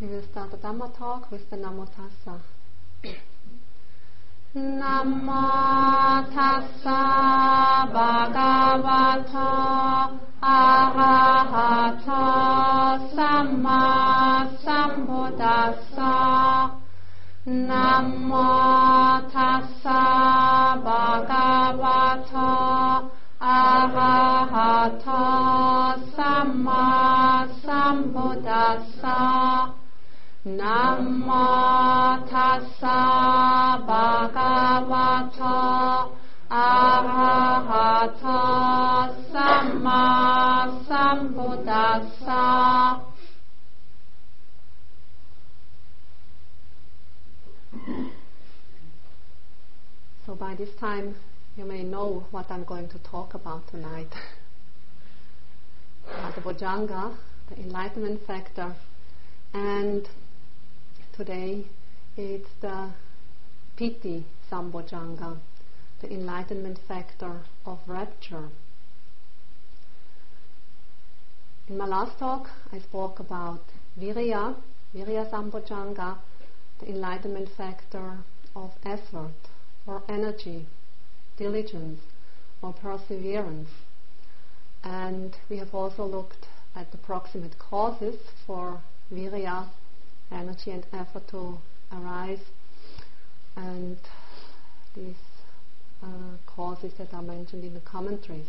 We will start the Dhamma talk with the Namo Tassa. Namo Tassa Bhagavato Arahato Samma Sambuddhassa Namo Tassa Bhagavato Arahato Samma Sambuddhassa Namo Tassa Bhagavato Arahato Samma Sambuddhassa So by this time you may know what I'm going to talk about tonight. the Bojjhanga, the enlightenment factor, and today it's the Piti Sambojjhanga, the enlightenment factor of rapture. In my last talk, I spoke about Virya, Virya Sambojjhanga, the enlightenment factor of effort or energy, diligence or perseverance. And we have also looked at the proximate causes for virya, energy and effort to arise, and these uh, causes that are mentioned in the commentaries.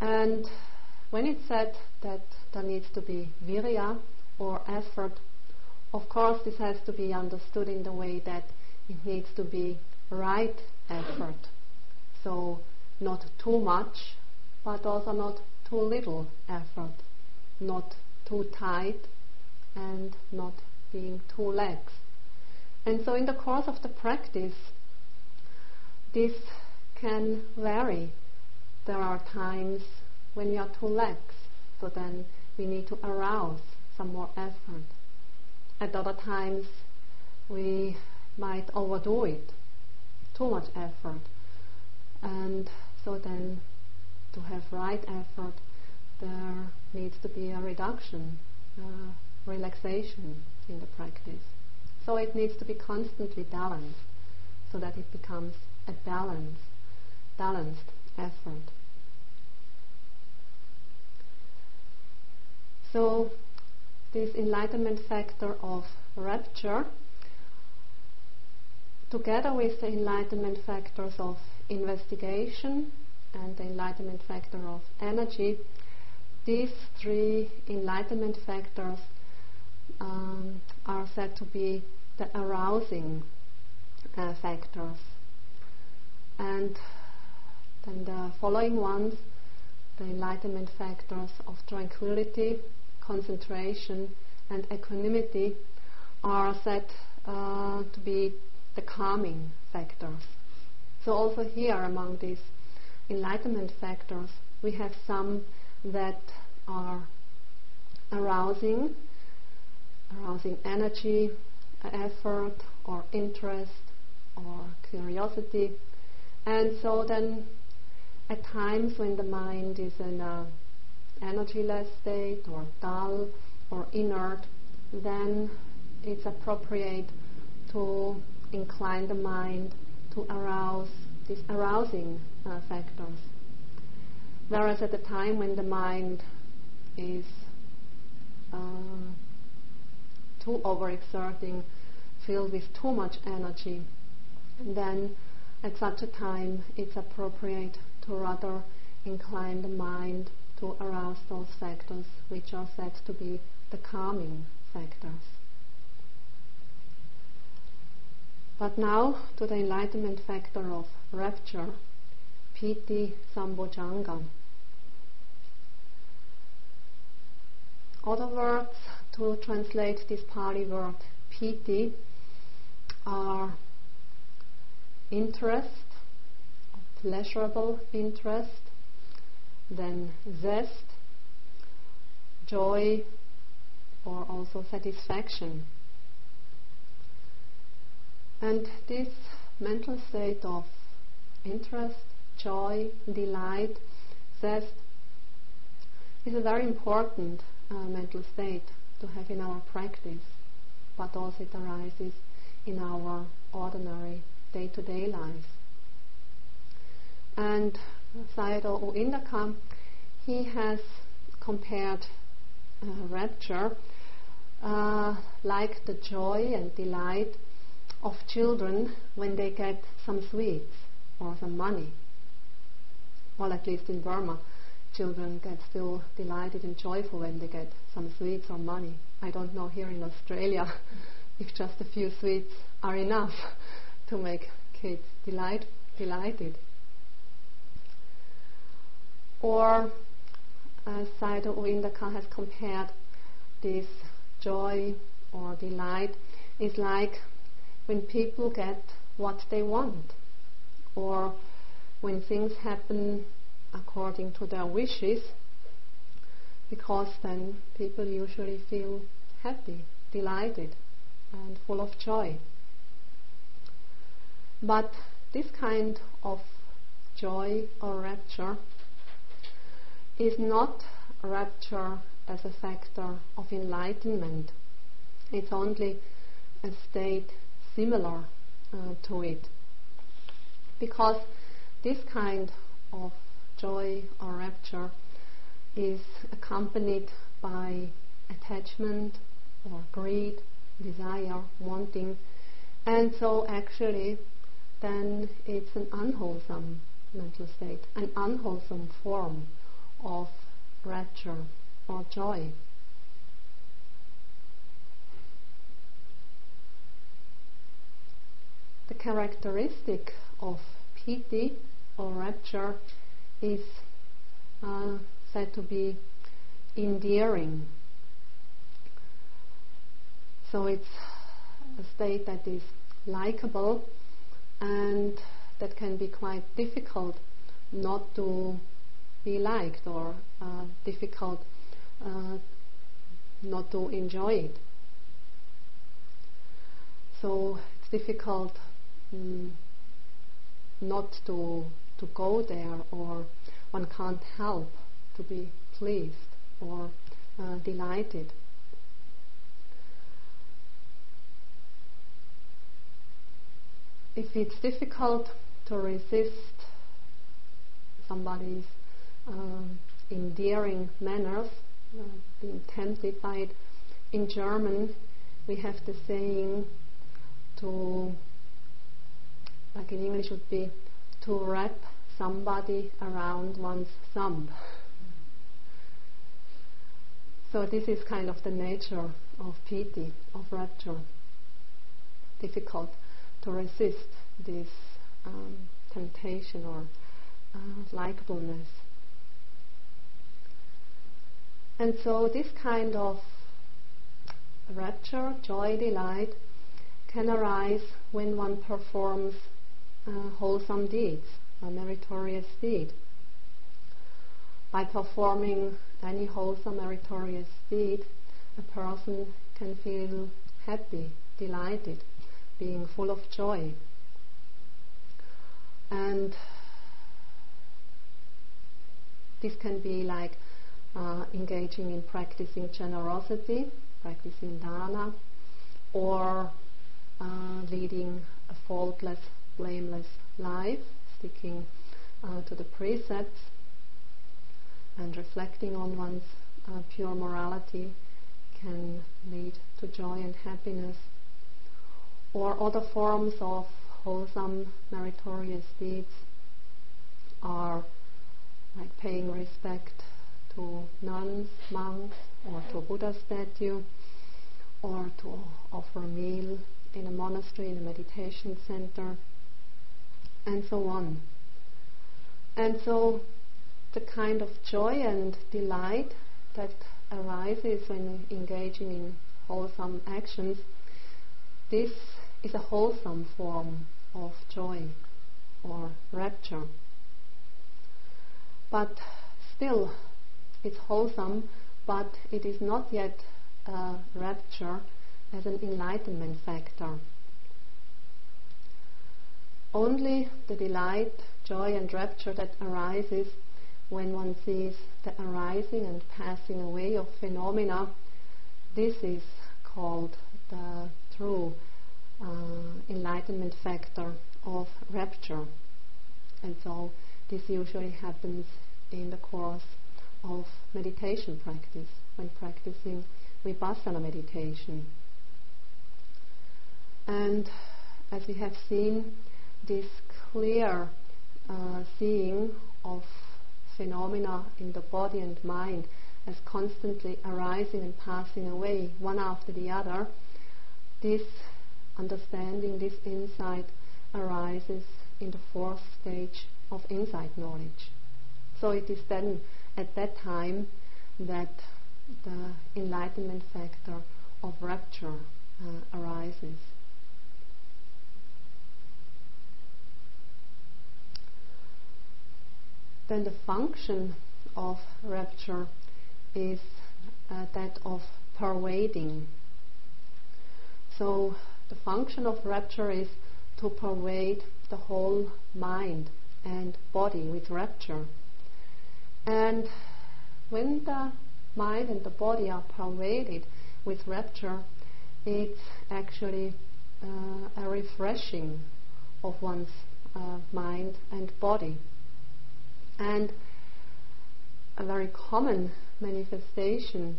And when it's said that there needs to be virya or effort, of course this has to be understood in the way that it needs to be right effort. So not too much, but also not too little effort. Not too tight and not being too lax. And so in the course of the practice, this can vary. There are times when we are too lax, so then we need to arouse some more effort. At other times, we might overdo it, too much effort. And so then, to have right effort, there needs to be a reduction, uh, relaxation in the practice. So it needs to be constantly balanced, so that it becomes a balance, balanced effort. So this enlightenment factor of rapture together with the enlightenment factors of investigation and the enlightenment factor of energy, these three enlightenment factors um, are said to be the arousing uh, factors. And then the following ones, the enlightenment factors of tranquility, concentration, and equanimity, are said uh, to be the calming factors. So also here among these enlightenment factors, we have some that are arousing, arousing energy, effort, or interest, or curiosity. And so then, at times when the mind is in a energyless state, or dull, or inert, then it's appropriate to incline the mind to arouse these arousing uh, factors. Whereas at the time when the mind is uh, too overexerting, filled with too much energy, then at such a time it's appropriate to rather incline the mind to arouse those factors which are said to be the calming factors. But now to the enlightenment factor of rapture, piti sambojjhanga. Other words to translate this Pali word piti are interest, pleasurable interest, then zest, joy, or also satisfaction. And this mental state of interest, joy, delight, zest is a very important uh, mental state to have in our practice, but also it arises in our ordinary day-to-day life. And Sayadaw U Indaka, he has compared uh, rapture uh, like the joy and delight of children when they get some sweets or some money. Well, at least in Burma, children get still delighted and joyful when they get some sweets or money. I don't know here in Australia if just a few sweets are enough to make kids delight, delighted. Or, uh, as Sayadaw U Indaka has compared this joy or delight, is like when people get what they want, or when things happen according to their wishes, because then people usually feel happy, delighted, and full of joy. But this kind of joy or rapture is not rapture as a factor of enlightenment. It's only a state similar uh, to it. Because this kind of joy or rapture is accompanied by attachment or greed, desire, wanting, and so actually then it's an unwholesome mental state, an unwholesome form of rapture or joy. The characteristic of piti or rapture is uh, said to be endearing. So it's a state that is likable and that can be quite difficult not to be liked or uh, difficult uh, not to enjoy it. So it's difficult mm, not to to go there, or one can't help to be pleased or uh, delighted. If it's difficult to resist somebody's uh, endearing manners, uh, being tempted by it. In German, we have the saying to, like in English, would be to wrap somebody around one's thumb. So this is kind of the nature of piti, of rapture. Difficult to resist this um, temptation or uh, likableness. And so this kind of rapture, joy, delight can arise when one performs uh, wholesome deeds, a meritorious deed. By performing any wholesome meritorious deed, a person can feel happy, delighted, being full of joy. And this can be like uh, engaging in practicing generosity, practicing dana, or uh, leading a faultless, blameless life, sticking uh, to the precepts, and reflecting on one's uh, pure morality can lead to joy and happiness. Or other forms of wholesome, meritorious deeds are like paying respect to nuns, monks, or to a Buddha statue, or to offer a meal in a monastery, in a meditation center, and so on. And so the kind of joy and delight that arises when engaging in wholesome actions, this is a wholesome form of joy or rapture. But still, it's wholesome, but it is not yet a rapture as an enlightenment factor. Only the delight, joy, and rapture that arises when one sees the arising and passing away of phenomena this is called the true uh, enlightenment factor of rapture. And so this usually happens in the course of meditation practice, when practicing vipassana meditation. And as we have seen, this clear uh, seeing of phenomena in the body and mind as constantly arising and passing away, one after the other, this understanding, this insight arises in the fourth stage of insight knowledge. So it is then at that time that the enlightenment factor of rapture uh, arises. Then the function of rapture is uh, that of pervading. So the function of rapture is to pervade the whole mind and body with rapture. And when the mind and the body are pervaded with rapture, it's actually uh, a refreshing of one's uh, mind and body. And a very common manifestation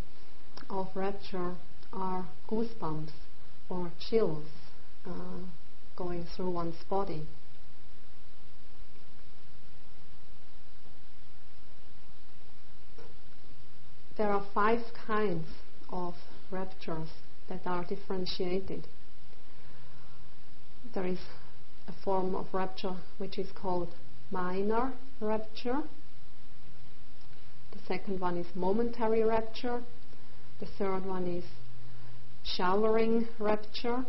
of rapture are goosebumps or chills uh, going through one's body. There are five kinds of raptures that are differentiated. There is a form of rapture which is called minor rapture. The second one is momentary rapture. The third one is showering rapture.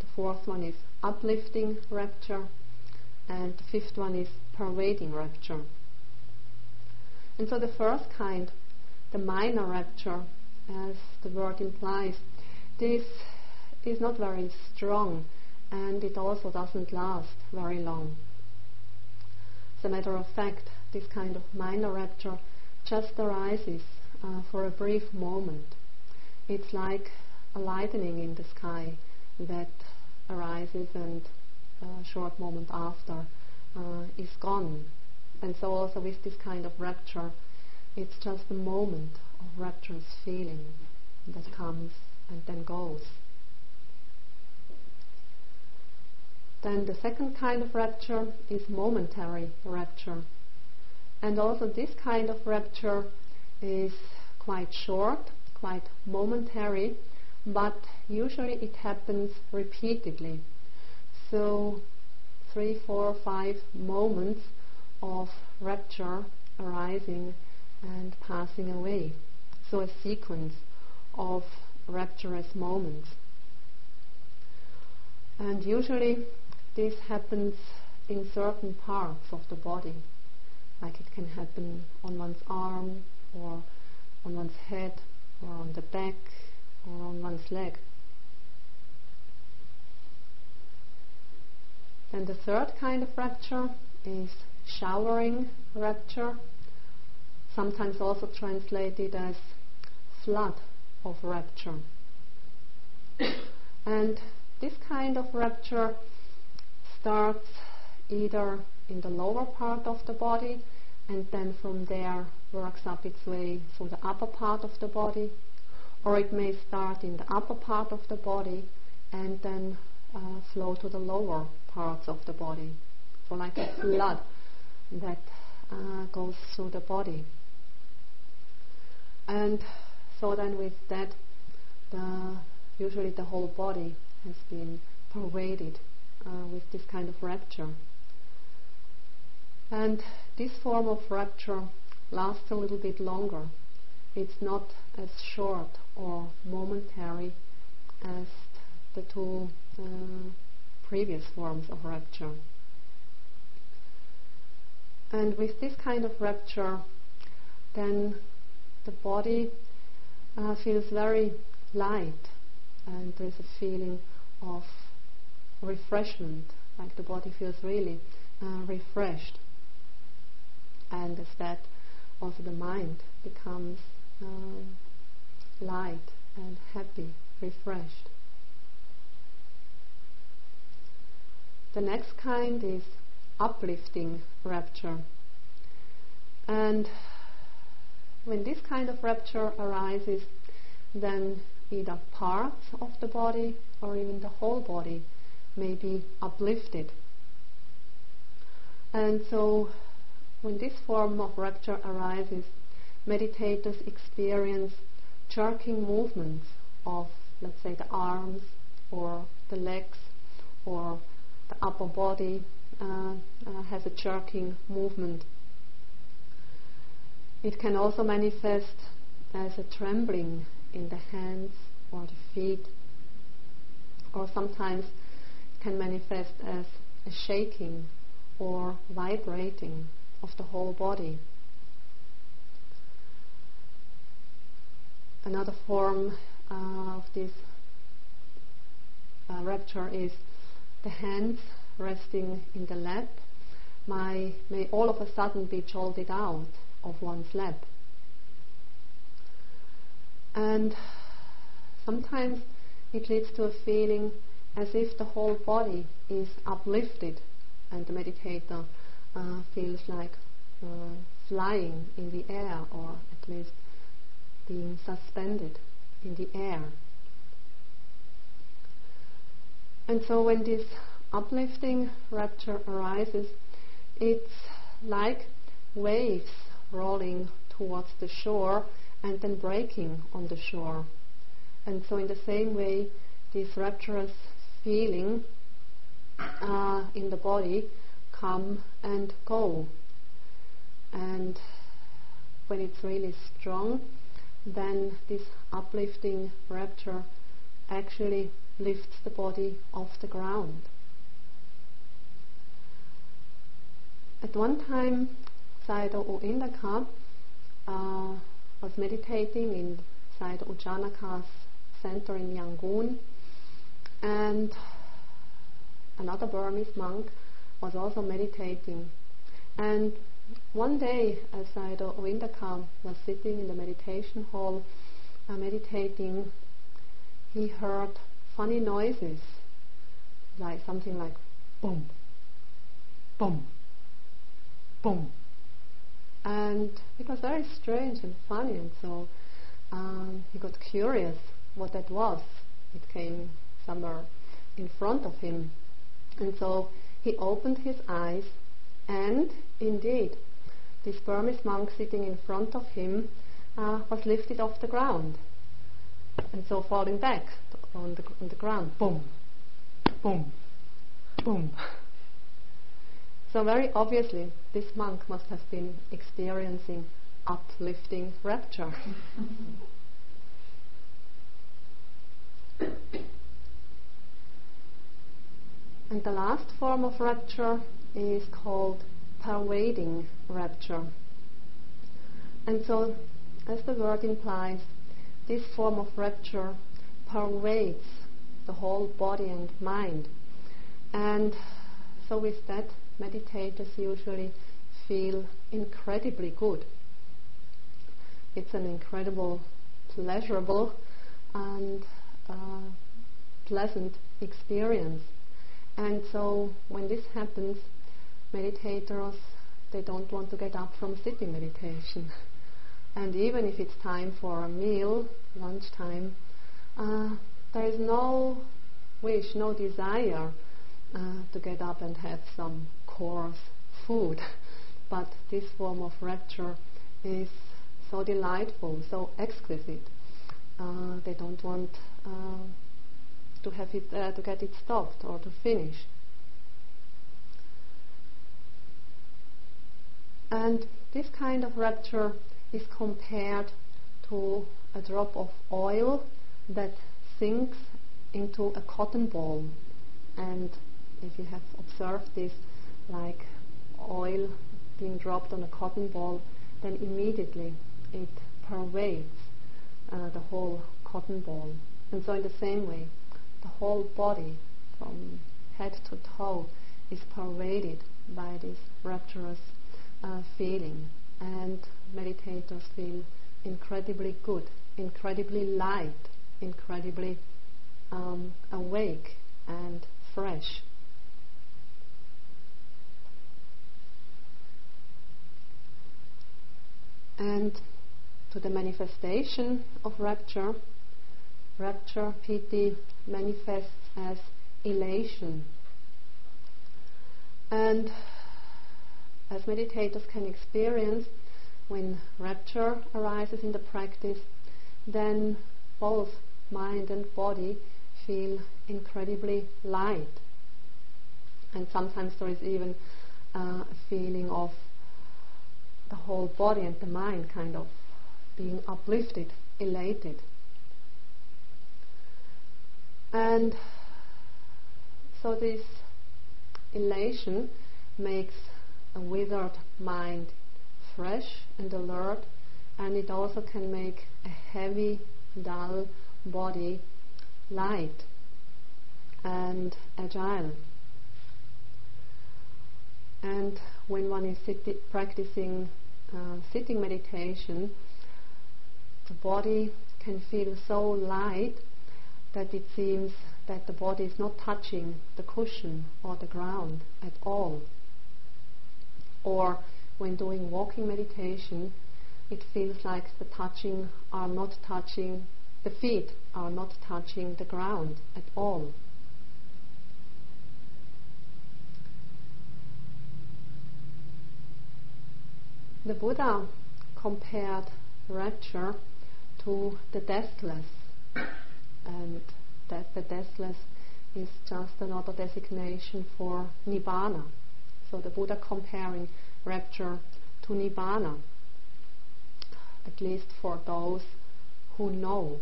The fourth one is uplifting rapture. And the fifth one is pervading rapture. And so the first kind, the minor rapture, as the word implies, this is not very strong and it also doesn't last very long. As a matter of fact, this kind of minor rapture just arises uh, for a brief moment. It's like a lightning in the sky that arises and a short moment after uh, is gone. And so also with this kind of rapture, it's just a moment of rapturous feeling that comes and then goes. Then the second kind of rapture is momentary rapture. And also this kind of rapture is quite short, quite momentary, but usually it happens repeatedly. So three, four, five moments of rapture arising and passing away. So a sequence of rapturous moments. And usually this happens in certain parts of the body. Like it can happen on one's arm or on one's head or on the back or on one's leg. Then the third kind of rapture is showering rapture, sometimes also translated as flood of rapture. and this kind of rapture starts either in the lower part of the body and then from there works up its way through the upper part of the body, or it may start in the upper part of the body and then uh, flow to the lower parts of the body. So, like a flood that uh, goes through the body. And so, then with that, the, usually the whole body has been pervaded uh, with this kind of rapture. And this form of rapture lasts a little bit longer. It's not as short or momentary as the two uh, previous forms of rapture. And with this kind of rapture, then the body uh, feels very light, and there's a feeling of refreshment, like the body feels really uh, refreshed. And as that, also the mind becomes uh, light and happy, refreshed. The next kind is uplifting rapture. And when this kind of rapture arises, then either parts of the body or even the whole body may be uplifted. And so, when this form of rapture arises, meditators experience jerking movements of, let's say, the arms or the legs or the upper body uh, uh, has a jerking movement. It can also manifest as a trembling in the hands or the feet, or sometimes can manifest as a shaking or vibrating of the whole body. Another form uh, of this uh, rapture is the hands resting in the lap may, may all of a sudden be jolted out of one's lap. And sometimes it leads to a feeling as if the whole body is uplifted and the meditator uh, feels like uh, flying in the air or at least being suspended in the air. And so when this uplifting rapture arises, it's like waves rolling towards the shore and then breaking on the shore. And so, in the same way, this rapturous feeling uh, in the body come and go. And when it's really strong, then this uplifting rapture actually lifts the body off the ground. At one time, Sayadaw U Indaka uh, was meditating in Sayadaw U Janaka's center in Yangon, and another Burmese monk was also meditating. And one day, as Sayadaw U Indaka was sitting in the meditation hall uh, meditating, he heard funny noises, like something like boom, boom, boom. And it was very strange and funny, and so um, he got curious what that was. It came somewhere in front of him. And so he opened his eyes, and indeed, this Burmese monk sitting in front of him uh, was lifted off the ground. And so falling back on the, on the ground. Boom, boom, boom. So very obviously, this monk must have been experiencing uplifting rapture. and the last form of rapture is called pervading rapture. And so, as the word implies, this form of rapture pervades the whole body and mind. And so, with that, meditators usually feel incredibly good. It's an incredible, pleasurable, and uh, pleasant experience. And so, when this happens, meditators they don't want to get up from sitting meditation. And even if it's time for a meal, lunchtime, uh, there is no wish, no desire uh, to get up and have some coarse food. but this form of rapture is so delightful, so exquisite. Uh, they don't want uh, to have it uh, to get it stopped or to finish. And this kind of rapture is compared to a drop of oil that sinks into a cotton ball. And if you have observed this, like oil being dropped on a cotton ball, then immediately it pervades uh, the whole cotton ball. And so, in the same way, the whole body, from head to toe, is pervaded by this rapturous uh, feeling. And meditators feel incredibly good, incredibly light, incredibly um, awake and fresh. And to the manifestation of rapture, rapture, piti, manifests as elation. And as meditators can experience, when rapture arises in the practice, then both mind and body feel incredibly light. And sometimes there is even uh, a feeling of the whole body and the mind kind of being uplifted, elated. And so this elation makes a withered mind fresh and alert, and it also can make a heavy, dull body light and agile. And when one is practicing uh, sitting meditation, the body can feel so light that it seems that the body is not touching the cushion or the ground at all. Or when doing walking meditation, it feels like the touching are not touching, the feet are not touching the ground at all. The Buddha compared rapture to the deathless, and that the deathless is just another designation for nibbana. So the Buddha comparing rapture to nibbana, at least for those who know.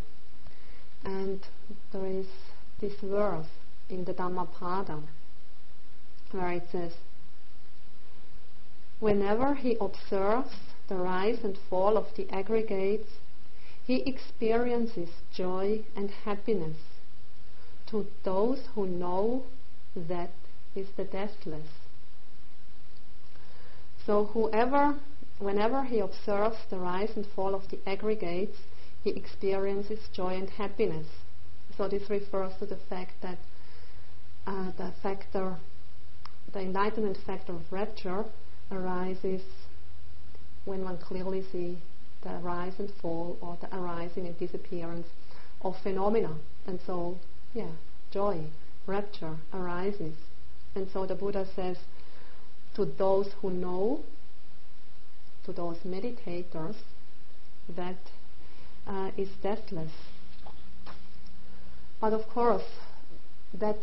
And there is this verse in the Dhammapada where it says, Whenever he observes the rise and fall of the aggregates, he experiences joy and happiness. To those who know, that is the deathless. So whoever, whenever he observes the rise and fall of the aggregates, he experiences joy and happiness. So this refers to the fact that uh, the factor, the enlightenment factor of rapture arises when one clearly sees the rise and fall or the arising and disappearance of phenomena. And so, yeah, joy, rapture arises. And so the Buddha says to those who know, to those meditators, that uh, is deathless. But of course, that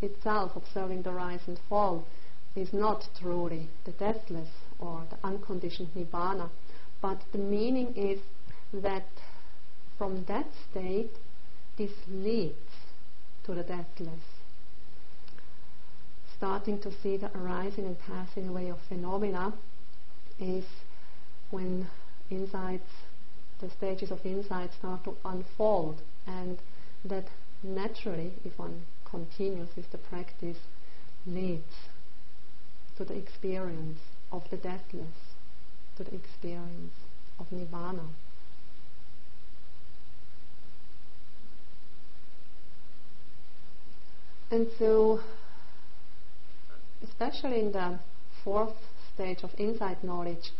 itself, observing the rise and fall, is not truly the deathless or the unconditioned nibbana, but the meaning is that from that state, this leads to the deathless. Starting to see the arising and passing away of phenomena is when insights, the stages of insight start to unfold, and that naturally, if one continues with the practice, leads to the experience of the deathless, to the experience of nirvana. And so, especially in the fourth stage of insight knowledge,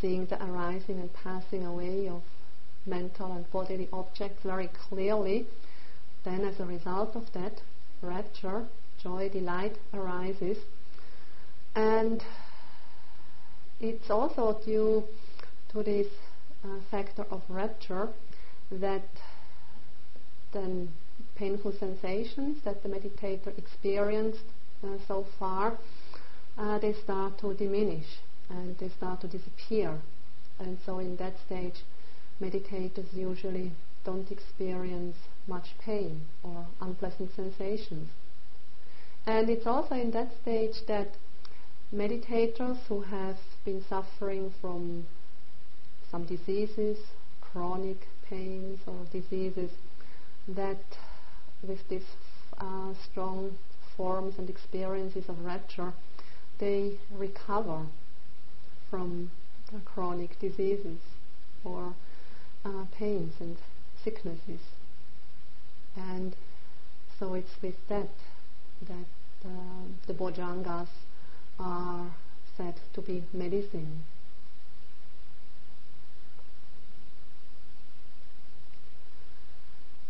seeing the arising and passing away of mental and bodily objects very clearly, then as a result of that, rapture, joy, delight arises and it's also due to this uh, factor of rapture that the painful sensations that the meditator experienced uh, so far, uh, they start to diminish and they start to disappear. And so in that stage, meditators usually don't experience much pain or unpleasant sensations. And it's also in that stage that meditators who have been suffering from some diseases, chronic pains or diseases, that with these uh, strong forms and experiences of rapture, they recover from the chronic diseases or uh, pains and sicknesses. And so it's with that that uh, the bojjhangas are said to be medicine.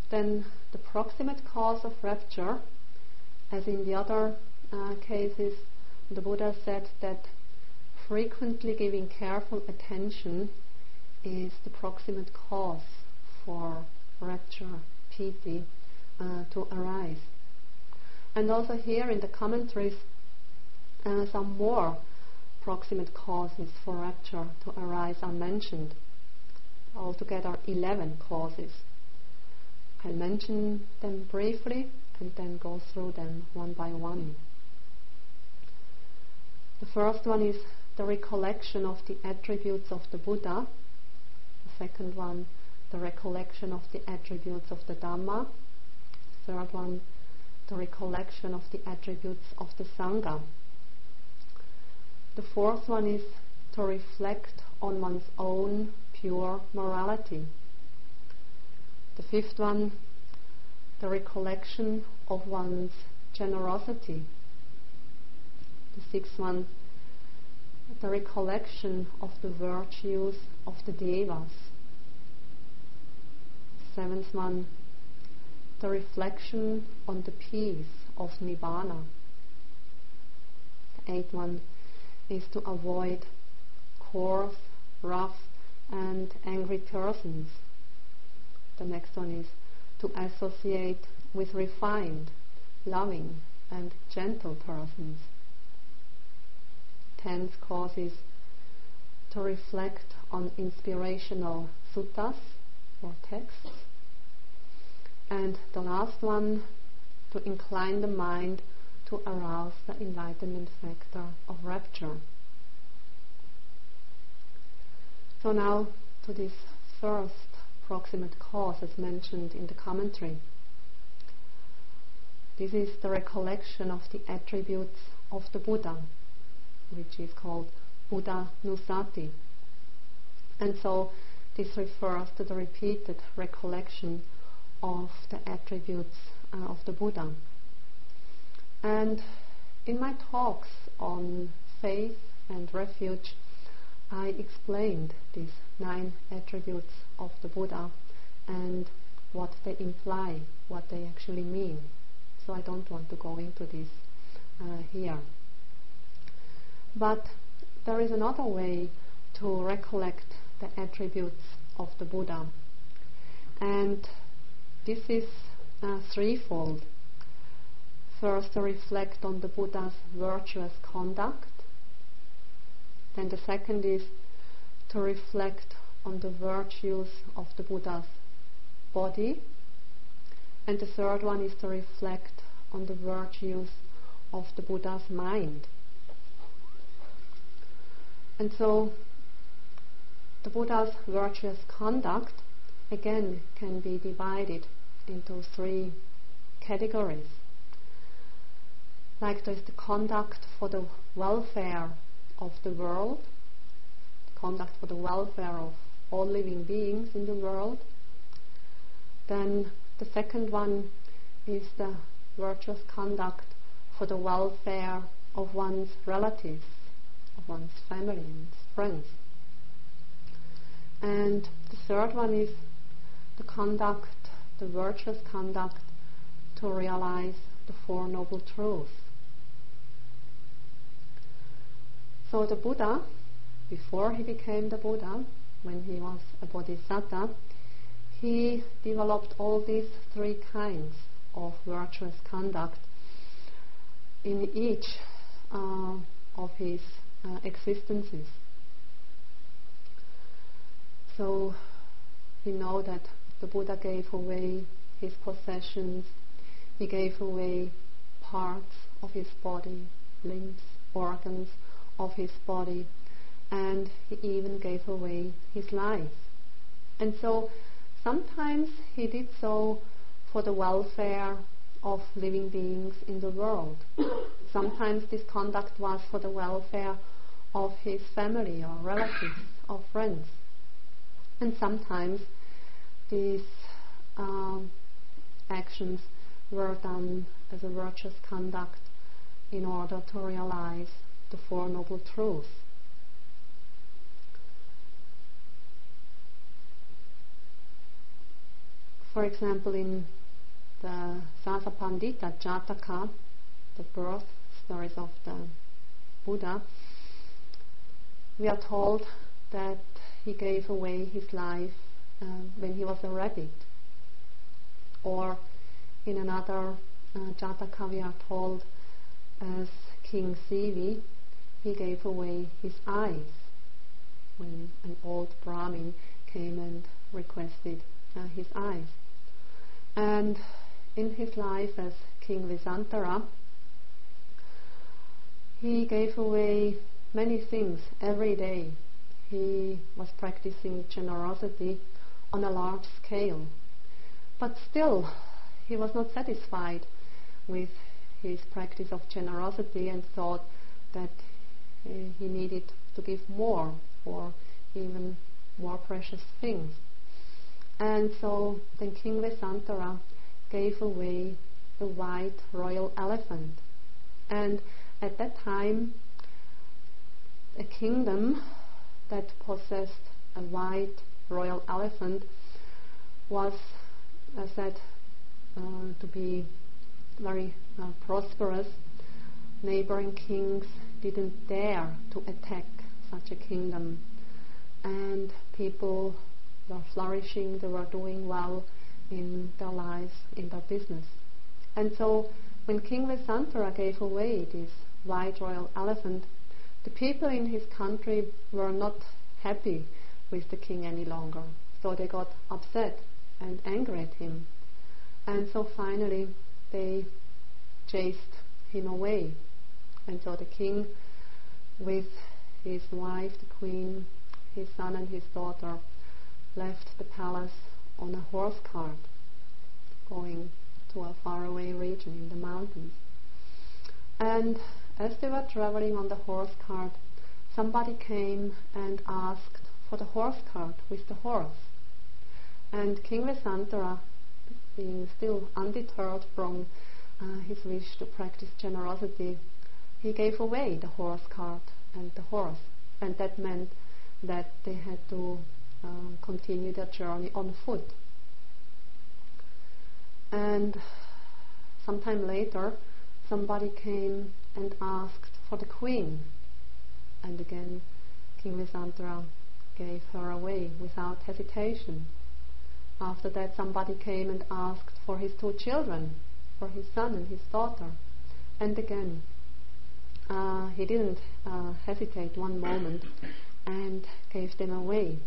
Then the proximate cause of rapture, as in the other uh, cases, the Buddha said that frequently giving careful attention is the proximate cause for rapture, piti, uh, to arise. And also here in the commentaries, uh, some more proximate causes for rapture to arise are mentioned. Altogether 11 causes. I'll mention them briefly and then go through them one by one. The first one is the recollection of the attributes of the Buddha. The second one, the recollection of the attributes of the Dhamma. The third one, the recollection of the attributes of the Sangha. The fourth one is to reflect on one's own pure morality. The fifth one, the recollection of one's generosity. The sixth one, the recollection of the virtues of the devas. Seventh one, the reflection on the peace of Nibbana. The eighth one is to avoid coarse, rough, and angry persons. The next one is to associate with refined, loving, and gentle persons. Tenth cause is to reflect on inspirational suttas or texts. And the last one, to incline the mind to arouse the enlightenment factor of rapture. So now to this first proximate cause as mentioned in the commentary. This is the recollection of the attributes of the Buddha, which is called Buddha Nusati. And so this refers to the repeated recollection of the attributes uh, of the Buddha. And in my talks on faith and refuge, I explained these nine attributes of the Buddha and what they imply, what they actually mean. So I don't want to go into this uh, here. But there is another way to recollect the attributes of the Buddha. And this is uh, threefold. First, to reflect on the Buddha's virtuous conduct. Then the second is to reflect on the virtues of the Buddha's body. And the third one is to reflect on the virtues of the Buddha's mind. And so the Buddha's virtuous conduct again can be divided into three categories like there is the conduct for the welfare of the world, conduct for the welfare of all living beings in the world. Then the second one is the virtuous conduct for the welfare of one's relatives, of one's family and friends. And the third one is the conduct, the virtuous conduct to realize the Four Noble Truths. So the Buddha, before he became the Buddha, when he was a bodhisattva, he developed all these three kinds of virtuous conduct in each uh, of his uh, existences. So we know that the Buddha gave away his possessions, he gave away parts of his body, limbs, organs, of his body, and he even gave away his life. And so sometimes he did so for the welfare of living beings in the world. sometimes this conduct was for the welfare of his family or relatives or friends. And sometimes these um, actions were done as a virtuous conduct in order to realize the Four Noble Truths. For example, in the Sasapandita Jataka, the birth stories of the Buddha, we are told that he gave away his life uh, when he was a rabbit. Or in another uh, Jataka, we are told as King Sivi, he gave away his eyes when an old Brahmin came and requested uh, his eyes. And in his life as King Vesantara, he gave away many things every day. He was practicing generosity on a large scale. But still, he was not satisfied with his practice of generosity and thought that he needed to give more or even more precious things. And so then King Vesantara gave away the white royal elephant. And at that time, a kingdom that possessed a white royal elephant was uh, said uh, to be very uh, prosperous. Neighboring kings didn't dare to attack such a kingdom, and people were flourishing, they were doing well in their lives, in their business. And so, when King Vesantara gave away this white royal elephant, the people in his country were not happy with the king any longer. So they got upset and angry at him. And so finally they chased him away. And so the king, with his wife, the queen, his son, and his daughter, left the palace on a horse cart, going to a faraway region in the mountains. And as they were traveling on the horse cart, somebody came and asked for the horse cart with the horse. And King Vesantara, being still undeterred from uh, his wish to practice generosity, he gave away the horse cart and the horse. And that meant that they had to uh, continue their journey on foot. And sometime later, somebody came and asked for the queen. And again, King Vesantara gave her away without hesitation. After that, somebody came and asked for his two children, for his son and his daughter. And again, uh, he didn't uh, hesitate one moment and gave them away.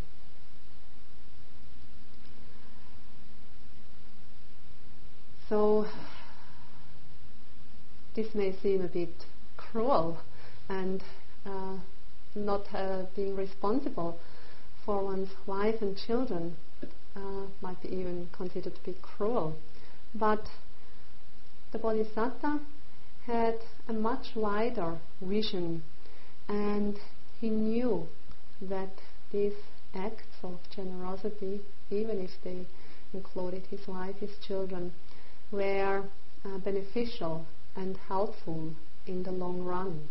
So, this may seem a bit cruel and uh, not uh, being responsible for one's wife and children uh, might be even considered to be cruel. But the Bodhisattva had a much wider vision and he knew that these acts of generosity, even if they included his wife, his children, were uh, beneficial and helpful in the long run.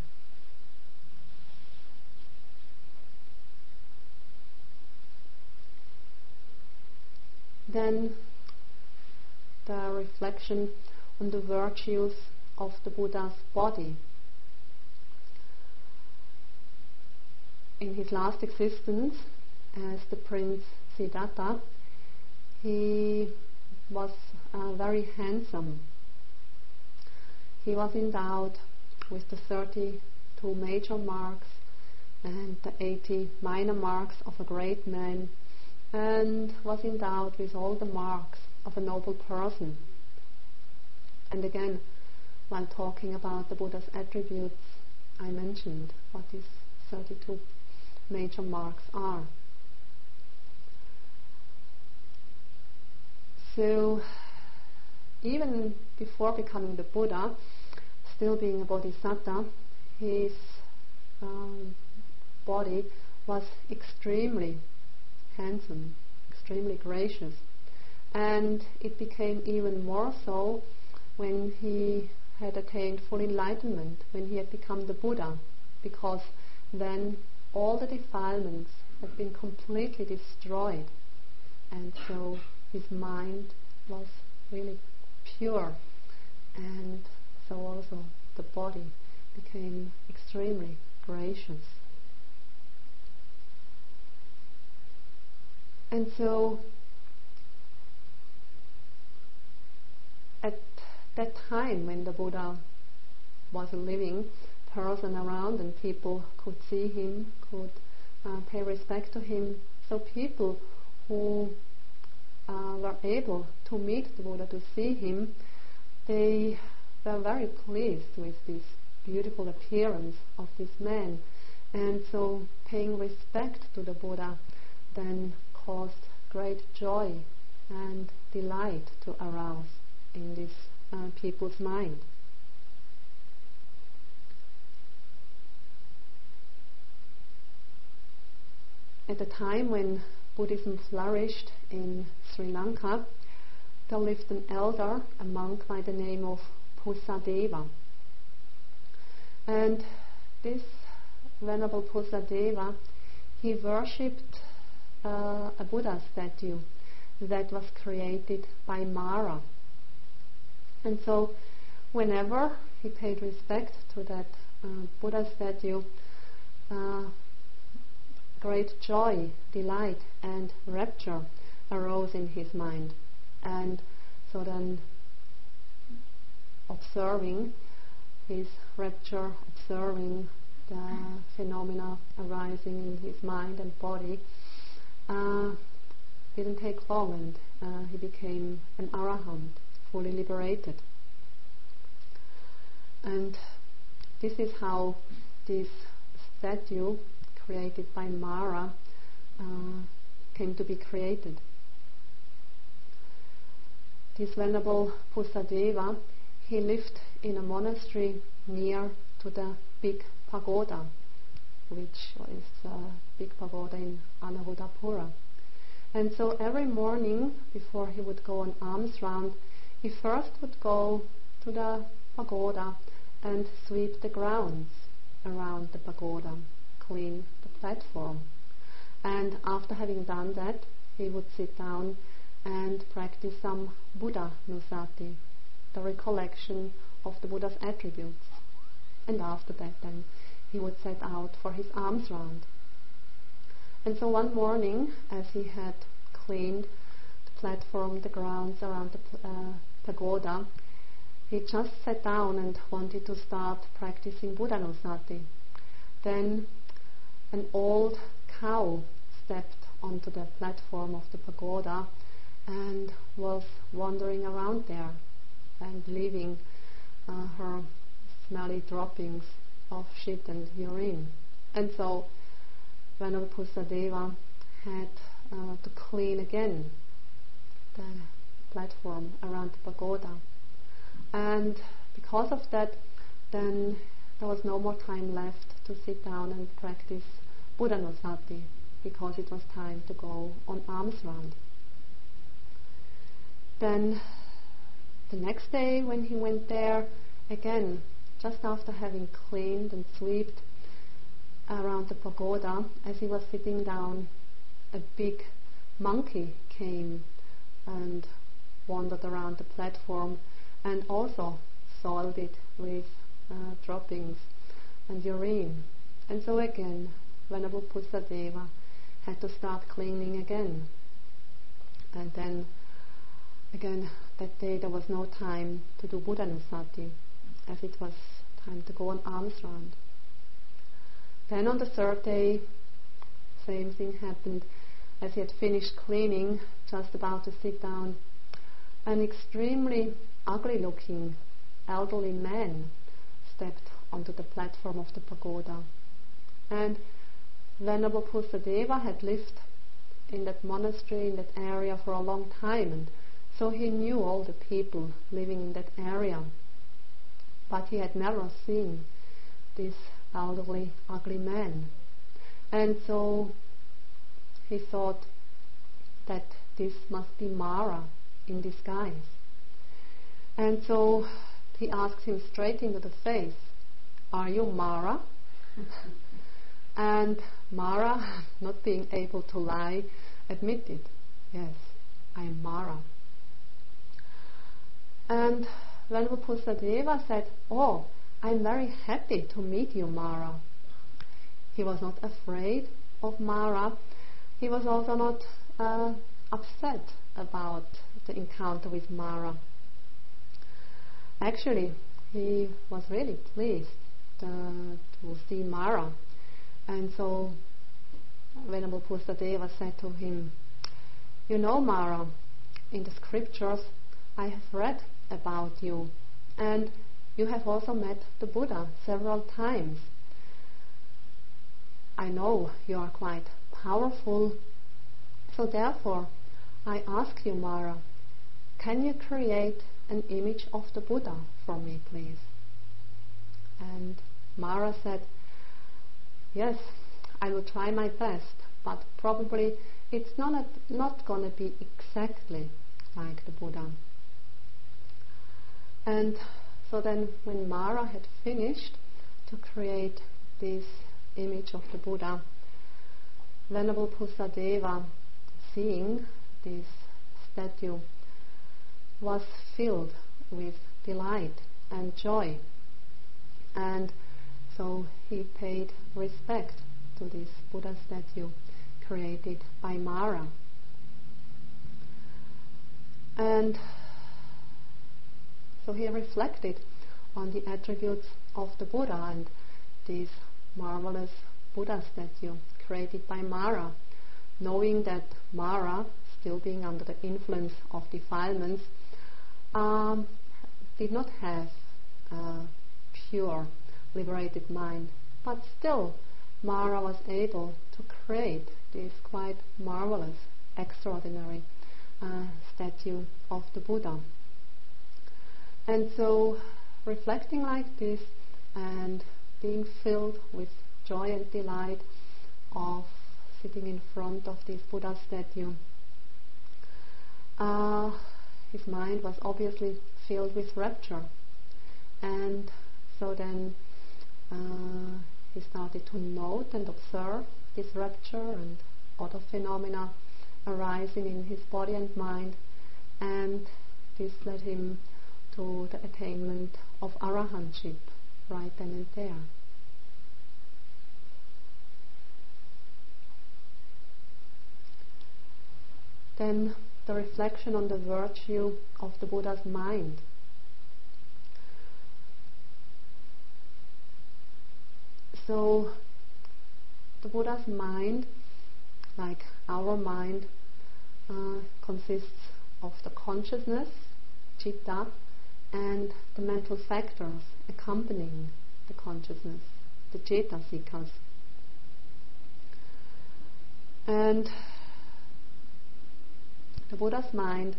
Then the reflection on the virtues of the Buddha's body. In his last existence as the Prince Siddhartha, he was uh, very handsome he was endowed with the 32 major marks and the 80 minor marks of a great man and was endowed with all the marks of a noble person. And again, while talking about the Buddha's attributes, I mentioned what these 32 major marks are. So, even before becoming the Buddha, still being a bodhisattva, his um, body was extremely handsome, extremely gracious. And it became even more so when he had attained full enlightenment, when he had become the Buddha, because then all the defilements had been completely destroyed. And so his mind was really pure. And so also the body became extremely gracious. And so at that time when the Buddha was living person around and people could see him, could uh, pay respect to him, so people who uh, were able to meet the Buddha, to see him, they were very pleased with this beautiful appearance of this man. And so paying respect to the Buddha then caused great joy and delight to arouse in this uh, people's mind. At the time when Buddhism flourished in Sri Lanka, there lived an elder, a monk by the name of Pusadeva. And this Venerable Pusadeva, he worshipped uh, a Buddha statue that was created by Mara. And so, whenever he paid respect to that uh, Buddha statue, uh, great joy, delight, and rapture arose in his mind. And so then, observing his rapture, observing the phenomena arising in his mind and body, uh, didn't take long and uh, he became an arahant, fully liberated. And this is how this statue created by Mara uh, came to be created. This venerable Pusadeva, he lived in a monastery near to the big pagoda, which is a big pagoda in Anuradhapura. And so every morning, before he would go on alms round, he first would go to the pagoda and sweep the grounds around the pagoda, clean the platform. And after having done that, he would sit down and practice some Buddha Nusati, the recollection of the Buddha's attributes. And after that, then he would set out for his alms round. And so one morning, as he had cleaned the platform, the grounds around the uh, pagoda, he just sat down and wanted to start practicing Buddhanussati. Then an old cow stepped onto the platform of the pagoda and was wandering around there and leaving uh, her smelly droppings of shit and urine. And so Venerable Pusadeva had uh, to clean again the platform around the pagoda. And because of that, then there was no more time left to sit down and practice Buddhanussati because it was time to go on alms round. Then the next day when he went there, again, just after having cleaned and swept around the pagoda, as he was sitting down, a big monkey came and wandered around the platform and also soiled it with uh, droppings and urine. And so again, Venerable Pusadeva had to start cleaning again. And then again, that day there was no time to do Buddhanussati, as it was time to go on alms round. Then on the third day, same thing happened. As he had finished cleaning, just about to sit down, an extremely ugly looking elderly man stepped onto the platform of the pagoda. And Venerable Pusadeva had lived in that monastery, in that area for a long time, and so he knew all the people living in that area. But he had never seen this elderly, ugly man. And so he thought that this must be Mara, in disguise. And so he asks him straight into the face, Are you Mara? and Mara, not being able to lie, admitted, Yes, I am Mara. And Venerable Pusadeva said, Oh, I'm very happy to meet you, Mara. He was not afraid of Mara. He was also not uh, upset about the encounter with Mara. Actually, he was really pleased uh, to see Mara. And so Venerable Pusadeva said to him, You know, Mara, in the scriptures I have read about you, and you have also met the Buddha several times. I know you are quite powerful, so therefore I ask you, Mara, can you create an image of the Buddha for me, please? And Mara said, Yes, I will try my best, but probably it's not, not going to be exactly like the Buddha. And so then, when Mara had finished to create this image of the Buddha, Venerable Pusadeva, seeing this statue, was filled with delight and joy. And so he paid respect to this Buddha statue created by Mara. And so he reflected on the attributes of the Buddha and this marvelous Buddha statue created by Mara, knowing that Mara, still being under the influence of defilements, um, did not have a pure, liberated mind, but still Mara was able to create this quite marvelous, extraordinary uh, statue of the Buddha. And so, reflecting like this and being filled with joy and delight of sitting in front of this Buddha statue, uh, his mind was obviously filled with rapture. And so then uh, he started to note and observe this rapture and other phenomena arising in his body and mind, and this led him to the attainment of arahantship right then and there. Then the reflection on the virtue of the Buddha's mind. So, the Buddha's mind, like our mind, uh, consists of the consciousness, citta, and the mental factors accompanying the consciousness, the cetasikas. And the Buddha's mind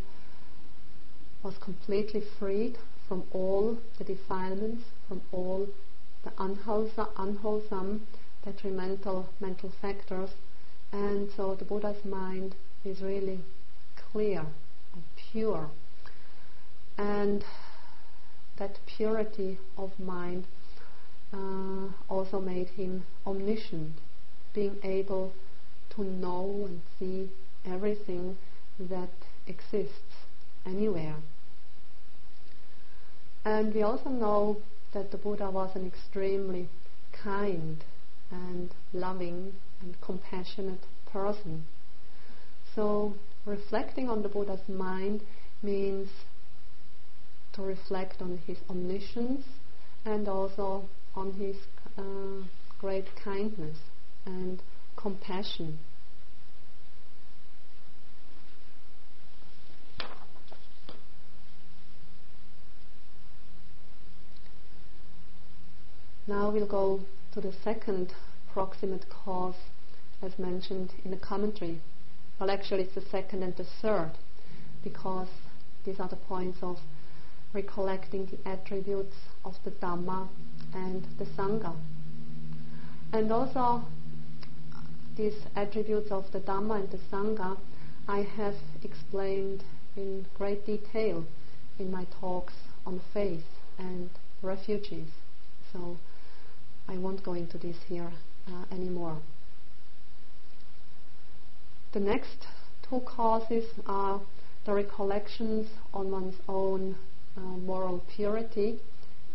was completely freed from all the defilements, from all the unwholesome, detrimental mental factors, and so the Buddha's mind is really clear and pure. And that purity of mind uh, also made him omniscient, being able to know and see everything that exists anywhere. And we also know that the Buddha was an extremely kind and loving and compassionate person. So, reflecting on the Buddha's mind means to reflect on his omniscience and also on his uh, great kindness and compassion. Now we'll go to the second proximate cause as mentioned in the commentary. Well, actually, it's the second and the third because these are the points of recollecting the attributes of the Dhamma and the Sangha. And also, these attributes of the Dhamma and the Sangha I have explained in great detail in my talks on faith and refugees. So I won't go into this here uh, anymore. The next two causes are the recollections on one's own uh, moral purity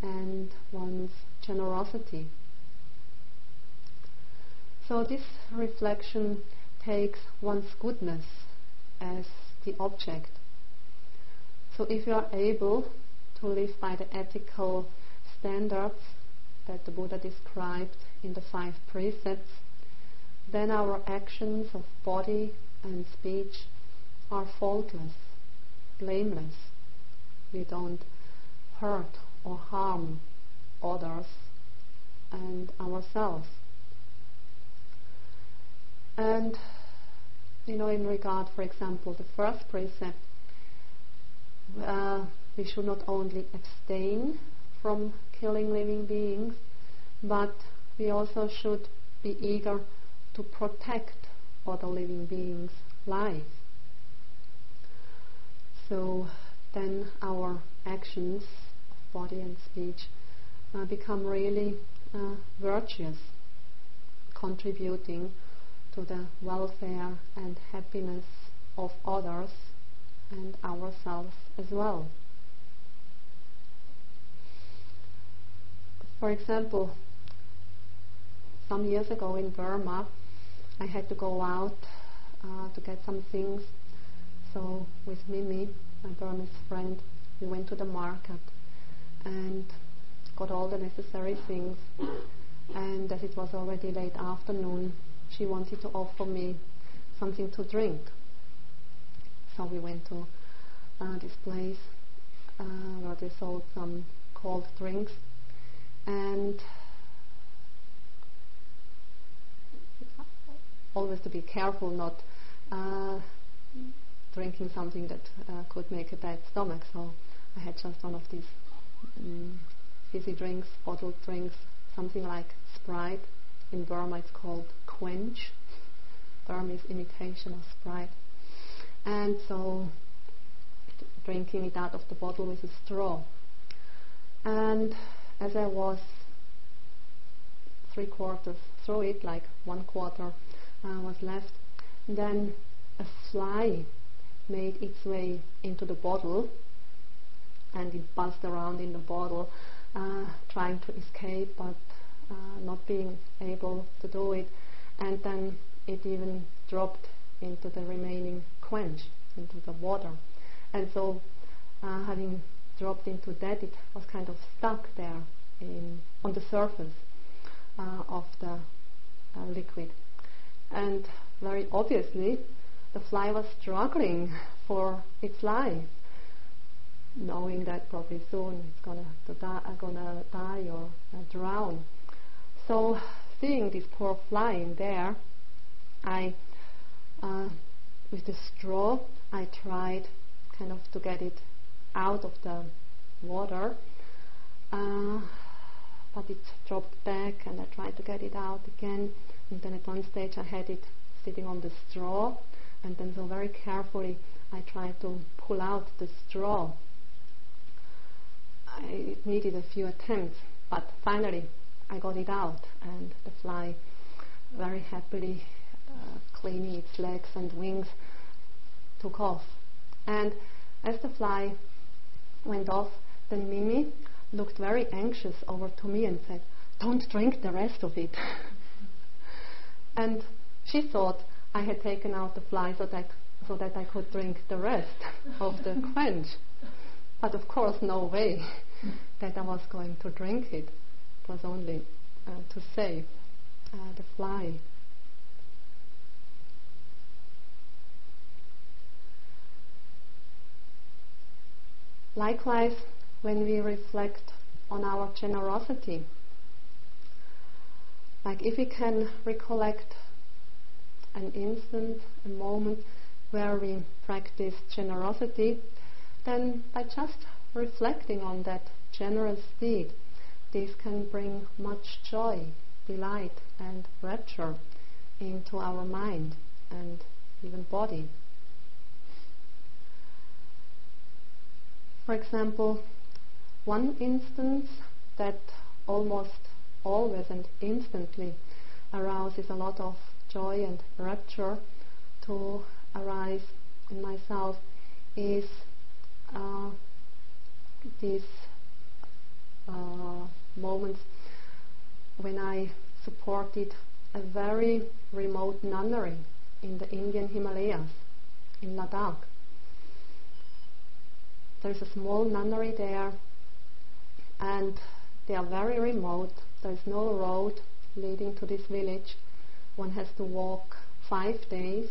and one's generosity. So this reflection takes one's goodness as the object. So if you are able to live by the ethical standards that the Buddha described in the five precepts, then our actions of body and speech are faultless, blameless. We don't hurt or harm others and ourselves. And, you know, in regard, for example, the first precept, uh, we should not only abstain from killing living beings, but we also should be eager to protect other living beings' lives. So then our actions body and speech uh, become really uh, virtuous, contributing to the welfare and happiness of others and ourselves as well. For example, some years ago in Burma, I had to go out uh, to get some things. So with Mimi, my Burmese friend, we went to the market and got all the necessary things. And as it was already late afternoon, she wanted to offer me something to drink. So we went to uh, this place uh, where they sold some cold drinks. And always to be careful not uh, drinking something that uh, could make a bad stomach. So I had just one of these um, fizzy drinks, bottled drinks, something like Sprite. In Burma it's called Quench. Burmese imitation of Sprite. And so drinking it out of the bottle with a straw. And as I was three quarters through it, like one quarter uh, was left. Then a fly made its way into the bottle and it buzzed around in the bottle uh, trying to escape but uh, not being able to do it and then it even dropped into the remaining quench into the water and so uh, having dropped into that it was kind of stuck there in, on the surface uh, of the uh, liquid and very obviously, the fly was struggling for its life, knowing that probably soon it's gonna to die, uh, gonna die or uh, drown. So, seeing this poor fly in there, I, uh, with the straw, I tried kind of to get it out of the water. Uh, but it dropped back, and I tried to get it out again and then at one stage I had it sitting on the straw, and then so very carefully I tried to pull out the straw. I, it needed a few attempts, but finally I got it out, and the fly very happily uh, cleaning its legs and wings took off. And as the fly went off, then Mimi looked very anxious over to me and said, Don't drink the rest of it. And she thought I had taken out the fly so that, so that I could drink the rest of the quench. But of course, no way that I was going to drink it. It was only uh, to save uh, the fly. Likewise, when we reflect on our generosity, like if we can recollect an instant, a moment where we practice generosity, then by just reflecting on that generous deed, this can bring much joy, delight, and rapture into our mind and even body. For example, one instance that almost always and instantly arouses a lot of joy and rapture to arise in myself is uh, these uh, moments when I supported a very remote nunnery in the Indian Himalayas, in Ladakh. There's a small nunnery there, and they are very remote. There's no road leading to this village. One has to walk five days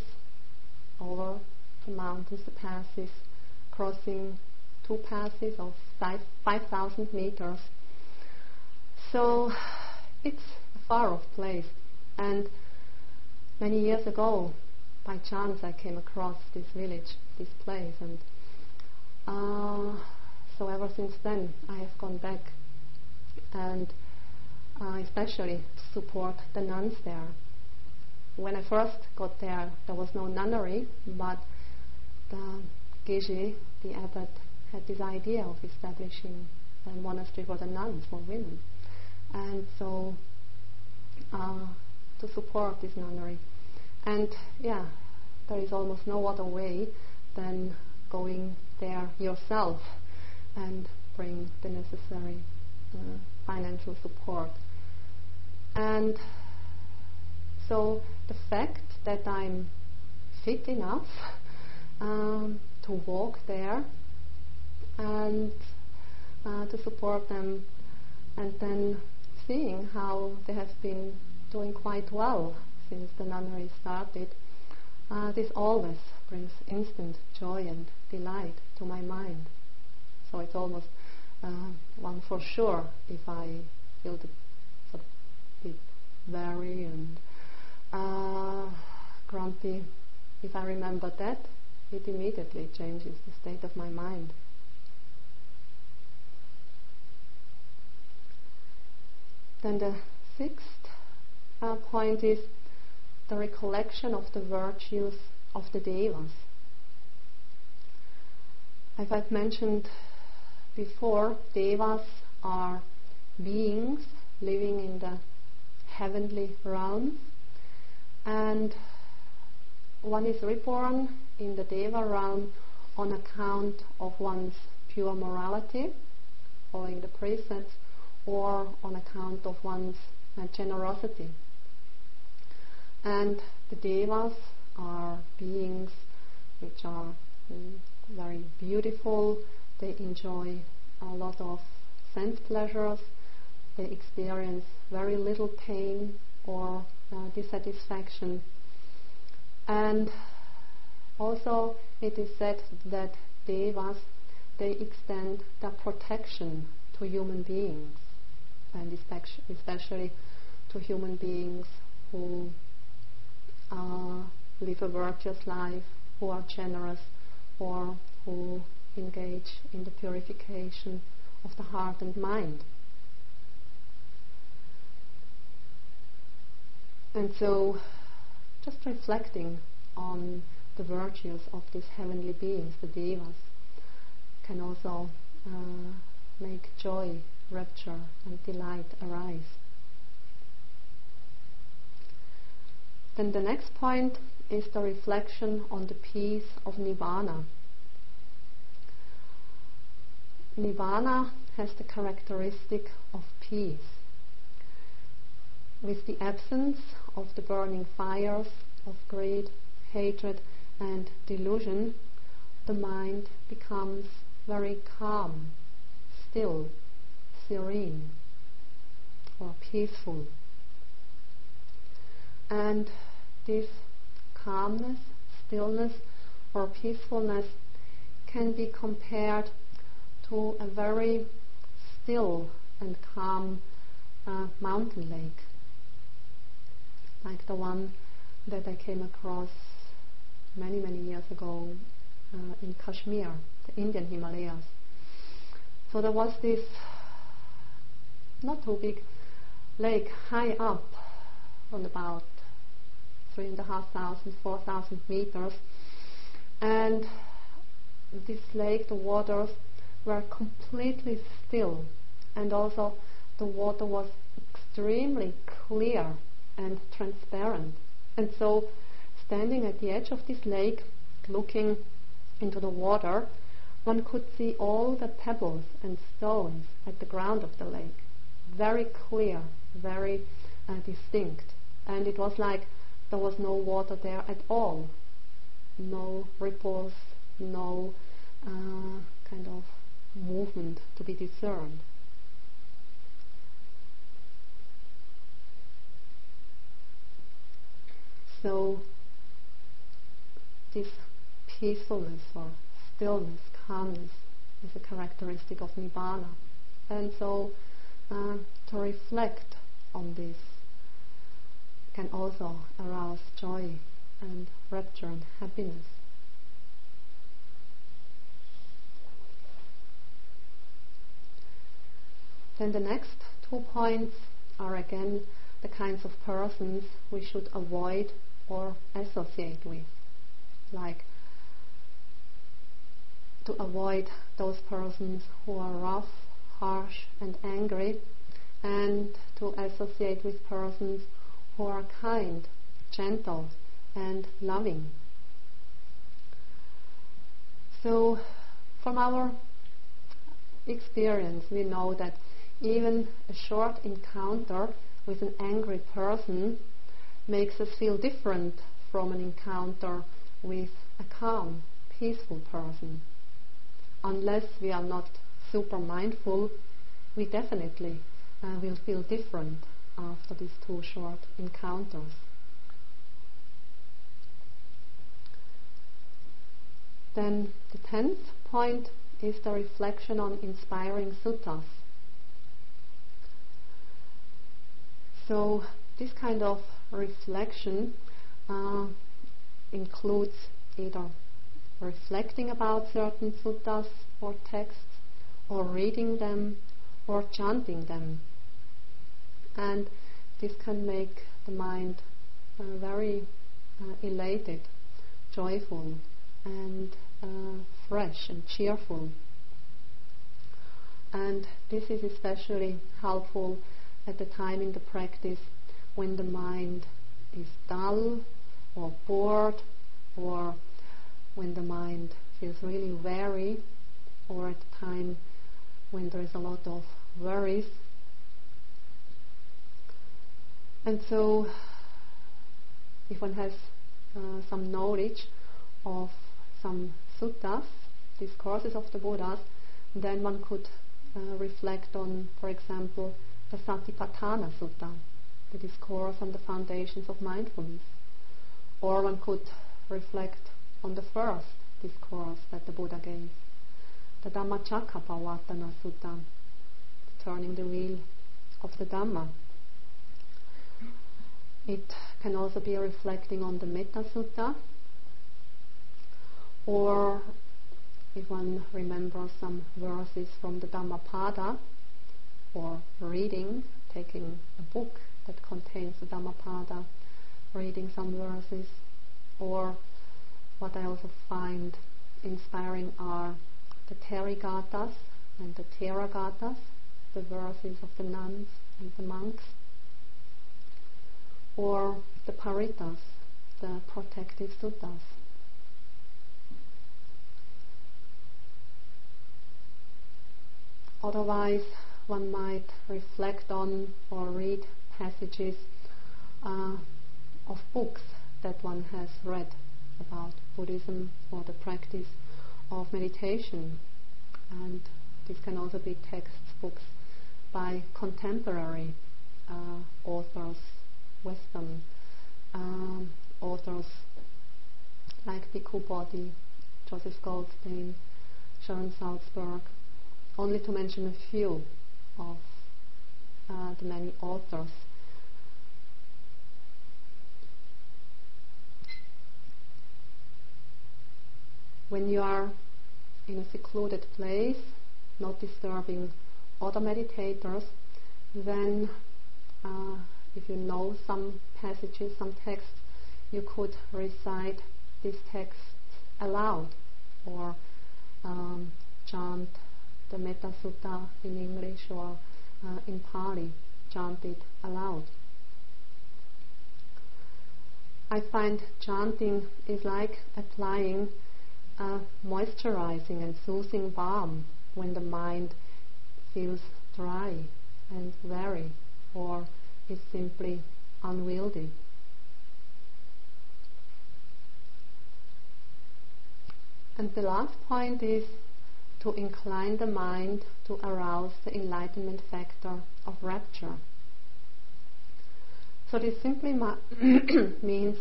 over the mountains, the passes, crossing two passes of 5,000 meters. So it's a far off place. And many years ago, by chance, I came across this village, this place, and uh, so ever since then, I have gone back and uh, especially support the nuns there. When I first got there, there was no nunnery, but the Geshe, the abbot, had this idea of establishing a monastery for the nuns, for women. And so, uh, to support this nunnery. And yeah, there is almost no other way than going there yourself and bring the necessary uh, financial support. And so the fact that I'm fit enough um, to walk there and uh, to support them, and then seeing how they have been doing quite well since the nunnery started, uh, this always brings instant joy and delight to my mind. So it's almost uh, one for sure if I feel the sort of bit weary and uh, grumpy. If I remember that, it immediately changes the state of my mind. Then the sixth uh, point is the recollection of the virtues of the devas. As I've mentioned before, devas are beings living in the heavenly realms, and one is reborn in the deva realm on account of one's pure morality, following the precepts, or on account of one's uh, generosity. And the devas are beings which are very beautiful, they enjoy a lot of sense pleasures, they experience very little pain or uh, dissatisfaction. And also it is said that devas, they extend their protection to human beings, and especially to human beings who uh, live a virtuous life, who are generous, or who engage in the purification of the heart and mind. And so, just reflecting on the virtues of these heavenly beings, the devas, can also uh, make joy, rapture, and delight arise. Then the next point is the reflection on the peace of Nibbana. Nibbana has the characteristic of peace. With the absence of the burning fires of greed, hatred, and delusion, the mind becomes very calm, still, serene, or peaceful. And this calmness, stillness, or peacefulness can be compared to a very still and calm uh, mountain lake, like the one that I came across many, many years ago uh, in Kashmir, the Indian Himalayas. So there was this not too big lake high up on about three and a half thousand, four thousand meters. And this lake, the waters were completely still, and also the water was extremely clear and transparent. And so, standing at the edge of this lake, looking into the water, one could see all the pebbles and stones at the ground of the lake. Very clear, very uh, distinct. And it was like there was no water there at all. No ripples, no uh, kind of movement to be discerned. So, this peacefulness or stillness, calmness, is a characteristic of Nibbana. And so, uh, to reflect on this can also arouse joy and rapture and happiness. Then the next two points are again the kinds of persons we should avoid or associate with. Like to avoid those persons who are rough, harsh, and angry, and to associate with persons who are kind, gentle, and loving. So, from our experience, we know that even a short encounter with an angry person makes us feel different from an encounter with a calm, peaceful person. Unless we are not super mindful, we definitely uh, will feel different after these two short encounters. Then the tenth point is the reflection on inspiring suttas. So this kind of reflection uh, includes either reflecting about certain suttas or texts, or reading them, or chanting them. And this can make the mind uh, very uh, elated, joyful, and uh, fresh and cheerful. And this is especially helpful at the time in the practice when the mind is dull or bored or when the mind feels really weary or at a time when there is a lot of worries. And so, if one has uh, some knowledge of some suttas, discourses of the Buddhas, then one could uh, reflect on, for example, the Satipatthana Sutta, the discourse on the foundations of mindfulness. Or one could reflect on the first discourse that the Buddha gave, the Dhammacakkappavattana Sutta, turning the wheel of the Dhamma. It can also be reflecting on the Metta Sutta, or if one remembers some verses from the Dhammapada, or reading, taking a book that contains the Dhammapada, reading some verses, or what I also find inspiring are the Therigathas and the Theragathas, the verses of the nuns and the monks, or the Parittas, the protective suttas. Otherwise, one might reflect on or read passages uh, of books that one has read about Buddhism or the practice of meditation. And this can also be textbooks by contemporary uh, authors, Western um, authors like Bhikkhu Bodhi, Joseph Goldstein, Sharon Salzberg, only to mention a few of uh, the many authors. When you are in a secluded place, not disturbing other meditators, then uh, if you know some passages, some texts, you could recite these texts aloud or um, chant the Metta Sutta in English or uh, in Pali, chant it aloud. I find chanting is like applying a moisturizing and soothing balm when the mind feels dry and weary or is simply unwieldy. And the last point is to incline the mind to arouse the enlightenment factor of rapture. So this simply means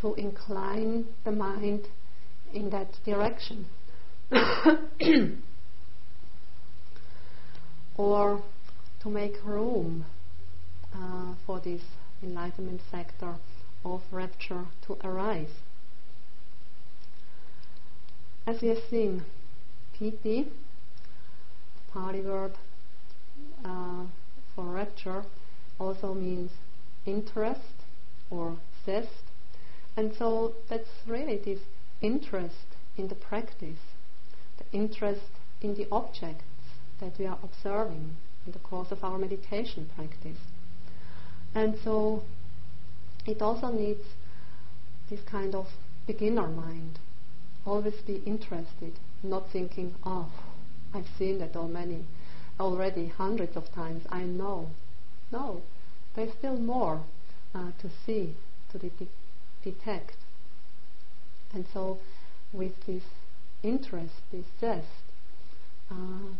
to incline the mind in that direction. or to make room uh, for this enlightenment factor of rapture to arise. As we have seen, piti, Pali word uh, for rapture, also means interest or zest. And so that's really this interest in the practice, the interest in the objects that we are observing in the course of our meditation practice. And so it also needs this kind of beginner mind. Always be interested, not thinking, oh, I've seen that already, already hundreds of times, I know. No, there's still more uh, to see, to de- detect. And so, with this interest, this zest, uh,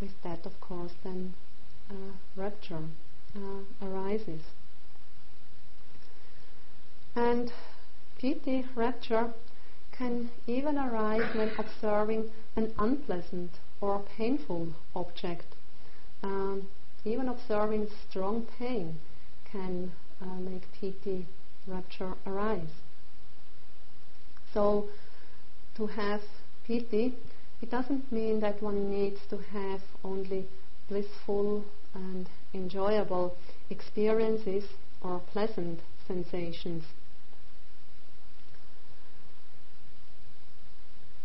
with that, of course, then uh, rapture uh, arises. And piti, rapture, can even arise when observing an unpleasant or painful object. Um, even observing strong pain can uh, make piti, rapture arise. So, to have piti, it doesn't mean that one needs to have only blissful and enjoyable experiences or pleasant sensations.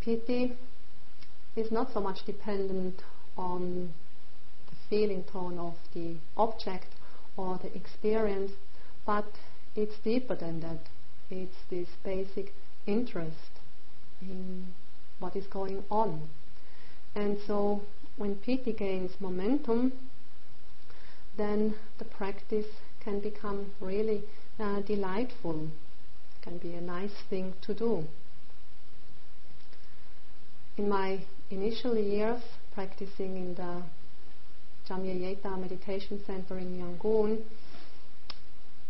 Piti is not so much dependent on the feeling tone of the object or the experience, but it's deeper than that. It's this basic interest in what is going on. And so when piti gains momentum, then the practice can become really uh, delightful, can be a nice thing to do. In my initial years practicing in the Chanmyay Yeiktha Meditation Center in Yangon,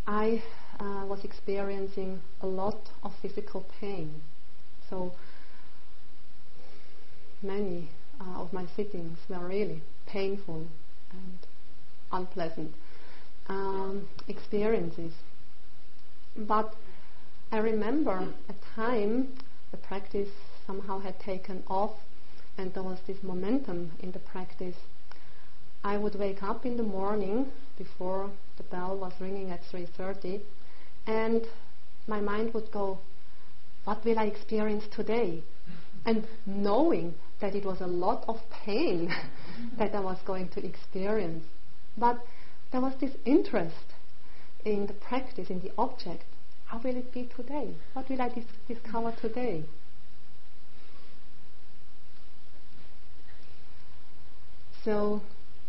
I uh, was experiencing a lot of physical pain. So many uh, of my sittings were really painful and unpleasant um, experiences. But I remember a time the practice somehow had taken off and there was this momentum in the practice. I would wake up in the morning before the bell was ringing at 3:30 and my mind would go what will I experience today? And knowing that it was a lot of pain that I was going to experience. But there was this interest in the practice, in the object. How will it be today? What will I dis- discover today? So,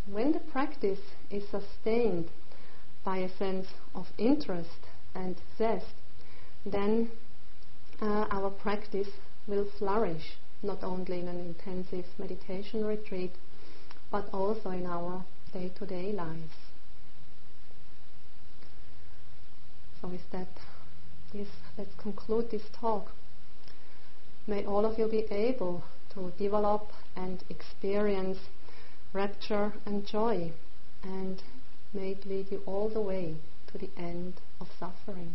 when the practice is sustained by a sense of interest and zest, then uh, our practice will flourish not only in an intensive meditation retreat, but also in our day to day lives. So, with that, this, let's conclude this talk. May all of you be able to develop and experience rapture and joy, and may it lead you all the way to the end of suffering.